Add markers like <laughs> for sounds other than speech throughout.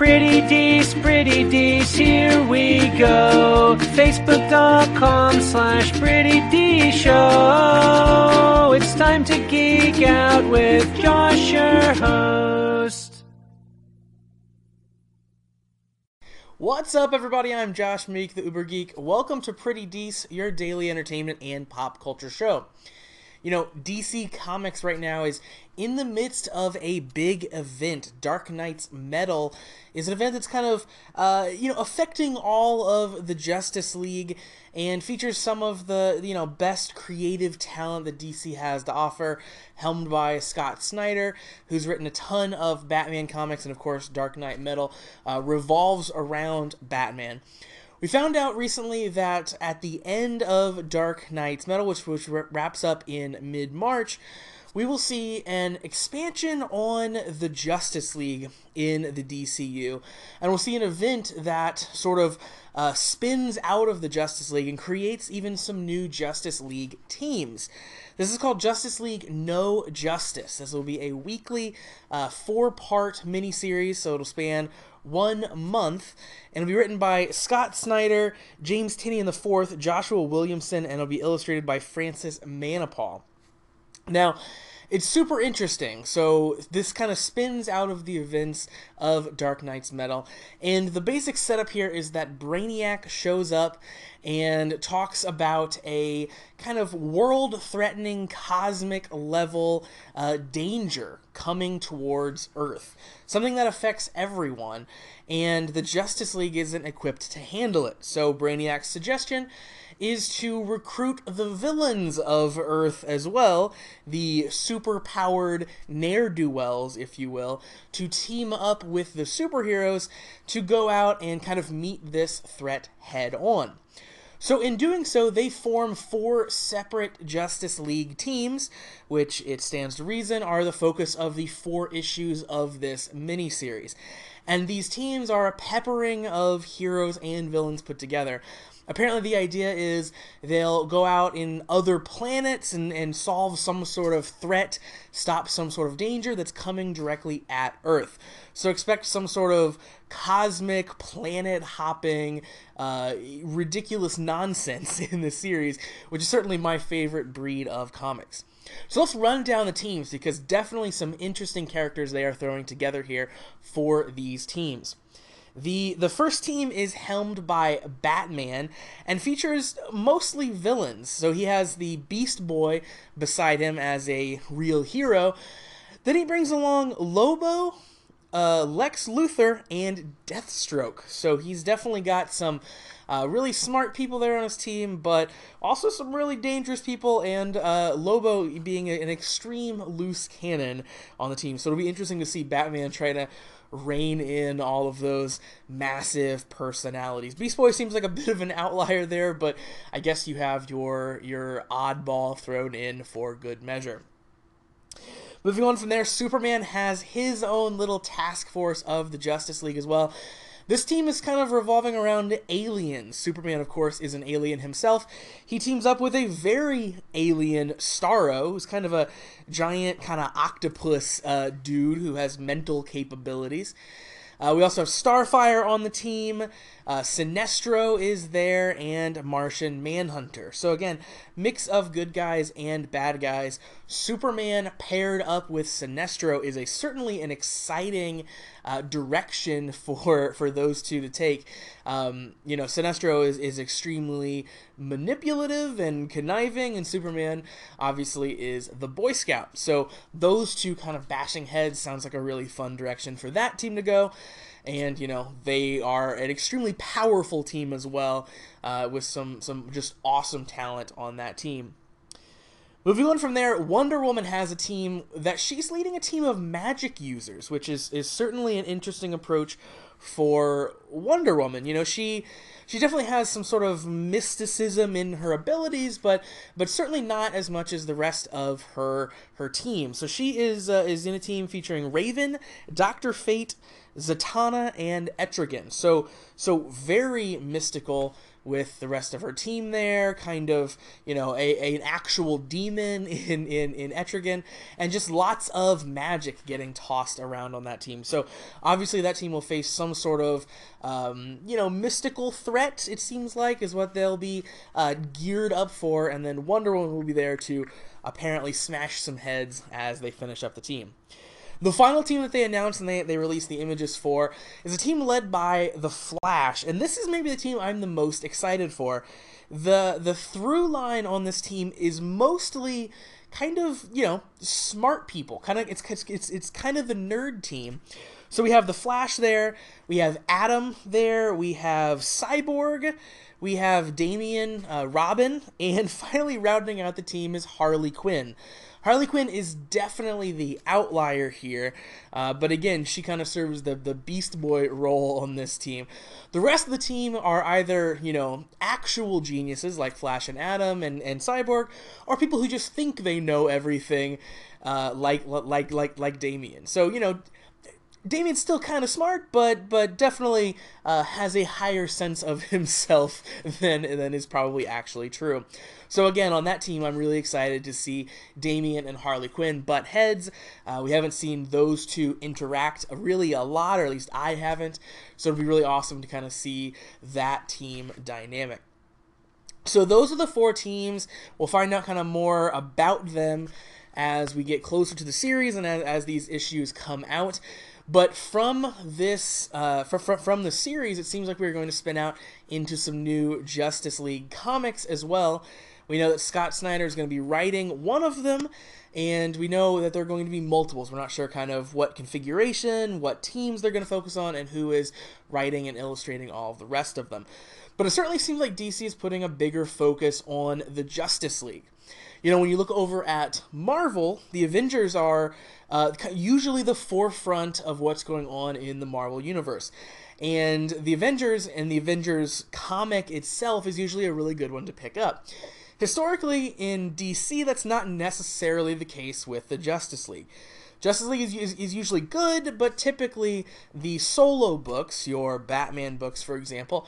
Pretty Dees, Pretty Dees, here we go. Facebook.com slash Pretty D Show. It's time to geek out with Josh, your host. What's up, everybody? I'm Josh Meek, the Uber Geek. Welcome to Pretty Dees, your daily entertainment and pop culture show. You know, DC Comics right now is in the midst of a big event. Dark Nights Metal is an event that's kind of, uh, you know, affecting all of the Justice League and features some of the, you know, best creative talent that DC has to offer, helmed by Scott Snyder, who's written a ton of Batman comics, and of course, Dark Knight Metal uh, revolves around Batman. We found out recently that at the end of Dark Nights Metal, which, which wraps up in mid March, we will see an expansion on the Justice League in the DCU. And we'll see an event that sort of uh, spins out of the Justice League and creates even some new Justice League teams. This is called Justice League No Justice. This will be a weekly uh, four part miniseries, so it'll span one month, and it'll be written by Scott Snyder, James Tynion the fourth, Joshua Williamson, and it'll be illustrated by Francis Manapul. Now, it's super interesting. So this kind of spins out of the events of Dark Nights Metal, and the basic setup here is that Brainiac shows up and talks about a kind of world-threatening, cosmic level uh, danger coming towards Earth, something that affects everyone, and the Justice League isn't equipped to handle it. So Brainiac's suggestion is to recruit the villains of Earth as well, the super powered ne'er do wells, if you will, to team up with the superheroes to go out and kind of meet this threat head on. So, in doing so, they form four separate Justice League teams, which it stands to reason are the focus of the four issues of this miniseries. And these teams are a peppering of heroes and villains put together. Apparently, the idea is they'll go out in other planets and, and solve some sort of threat, stop some sort of danger that's coming directly at Earth. So, expect some sort of cosmic, planet hopping, uh, ridiculous nonsense <laughs> in this series, which is certainly my favorite breed of comics. So let's run down the teams because definitely some interesting characters they are throwing together here for these teams. The the first team is helmed by Batman and features mostly villains. So he has the Beast Boy beside him as a real hero. Then he brings along Lobo, uh, Lex Luthor, and Deathstroke. So he's definitely got some uh, really smart people there on his team, but also some really dangerous people, and uh, Lobo being an extreme loose cannon on the team. So it'll be interesting to see Batman try to rein in all of those massive personalities. Beast Boy seems like a bit of an outlier there, but I guess you have your your oddball thrown in for good measure. Moving on from there, Superman has his own little task force of the Justice League as well. This team is kind of revolving around aliens. Superman, of course, is an alien himself. He teams up with a very alien Starro, who's kind of a giant, kind of octopus uh, dude who has mental capabilities. Uh, we also have Starfire on the team. Uh, Sinestro is there, and Martian Manhunter. So again, mix of good guys and bad guys. Superman paired up with Sinestro is a certainly an exciting uh, direction <laughs> for for those two to take. Um, you know, Sinestro is is extremely manipulative and conniving, and Superman obviously is the Boy Scout. So those two kind of bashing heads sounds like a really fun direction for that team to go and you know they are an extremely powerful team as well, uh, with some some just awesome talent on that team. Moving on from there, Wonder Woman has a team that she's leading a team of magic users, which is is certainly an interesting approach for Wonder Woman. You know, she she definitely has some sort of mysticism in her abilities, but but certainly not as much as the rest of her her team. So she is uh, is in a team featuring Raven, Doctor Fate, Zatanna, and Etrigan. So so very mystical with the rest of her team there, kind of, you know, a, a an actual demon <laughs> in, in, in Etrigan, and just lots of magic getting tossed around on that team. So obviously that team will face some sort of, um, you know, mystical threat, it seems like, is what they'll be uh, geared up for, and then Wonder Woman will be there to apparently smash some heads as they finish up the team. The final team that they announced and they, they released the images for is a team led by The Flash, and this is maybe the team I'm the most excited for. The the through line on this team is mostly kind of, you know, smart people. Kind of it's it's it's kind of the nerd team. So we have the Flash there, we have Atom there, we have Cyborg, we have Damian, uh, Robin, and <laughs> finally rounding out the team is Harley Quinn. Harley Quinn is definitely the outlier here, uh, but again, she kind of serves the, the Beast Boy role on this team. The rest of the team are either, you know, actual geniuses like Flash and Atom and, and Cyborg, or people who just think they know everything, uh, like, like, like, like Damian. So, you know, Damian's still kind of smart, but but definitely uh, has a higher sense of <laughs> himself than than is probably actually true. So again, on that team, I'm really excited to see Damian and Harley Quinn butt heads. Uh, we haven't seen those two interact really a lot, or at least I haven't. So it'd be really awesome to kind of see that team dynamic. So those are the four teams. We'll find out kind of more about them as we get closer to the series and as, as these issues come out. But from this, uh, from, from the series, it seems like we're going to spin out into some new Justice League comics as well. We know that Scott Snyder is going to be writing one of them, and we know that there are going to be multiples. We're not sure kind of what configuration, what teams they're going to focus on, and who is writing and illustrating all of the rest of them. But it certainly seems like DC is putting a bigger focus on the Justice League. You know, when you look over at Marvel, the Avengers are uh, usually the forefront of what's going on in the Marvel universe. And the Avengers and the Avengers comic itself is usually a really good one to pick up. Historically, in DC, that's not necessarily the case with the Justice League. Justice League is, is, is, usually good, but typically the solo books, your Batman books, for example,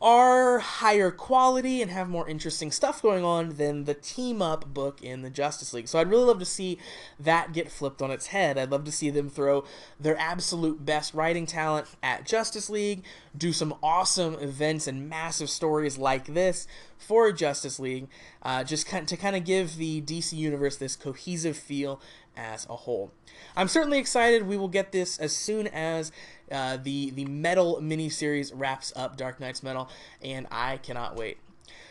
are higher quality and have more interesting stuff going on than the team up book in the Justice League. So I'd really love to see that get flipped on its head. I'd love to see them throw their absolute best writing talent at Justice League, do some awesome events and massive stories like this for Justice League, uh, just to kind of give the DC Universe this cohesive feel as a whole. I'm certainly excited. We will get this as soon as uh, the the metal miniseries wraps up Dark Nights Metal, and I cannot wait.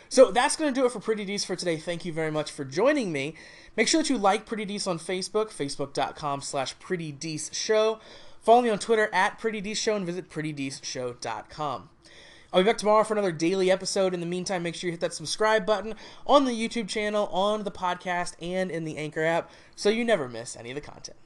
So that's going to do it for Pretty Dees for today. Thank you very much for joining me. Make sure that you like Pretty Dees on Facebook, facebook.com slash Pretty Show. Follow me on Twitter at Pretty Dees Show and visit prettydeeshow.com. I'll be back tomorrow for another daily episode. In the meantime, make sure you hit that subscribe button on the YouTube channel, on the podcast, and in the Anchor app so you never miss any of the content.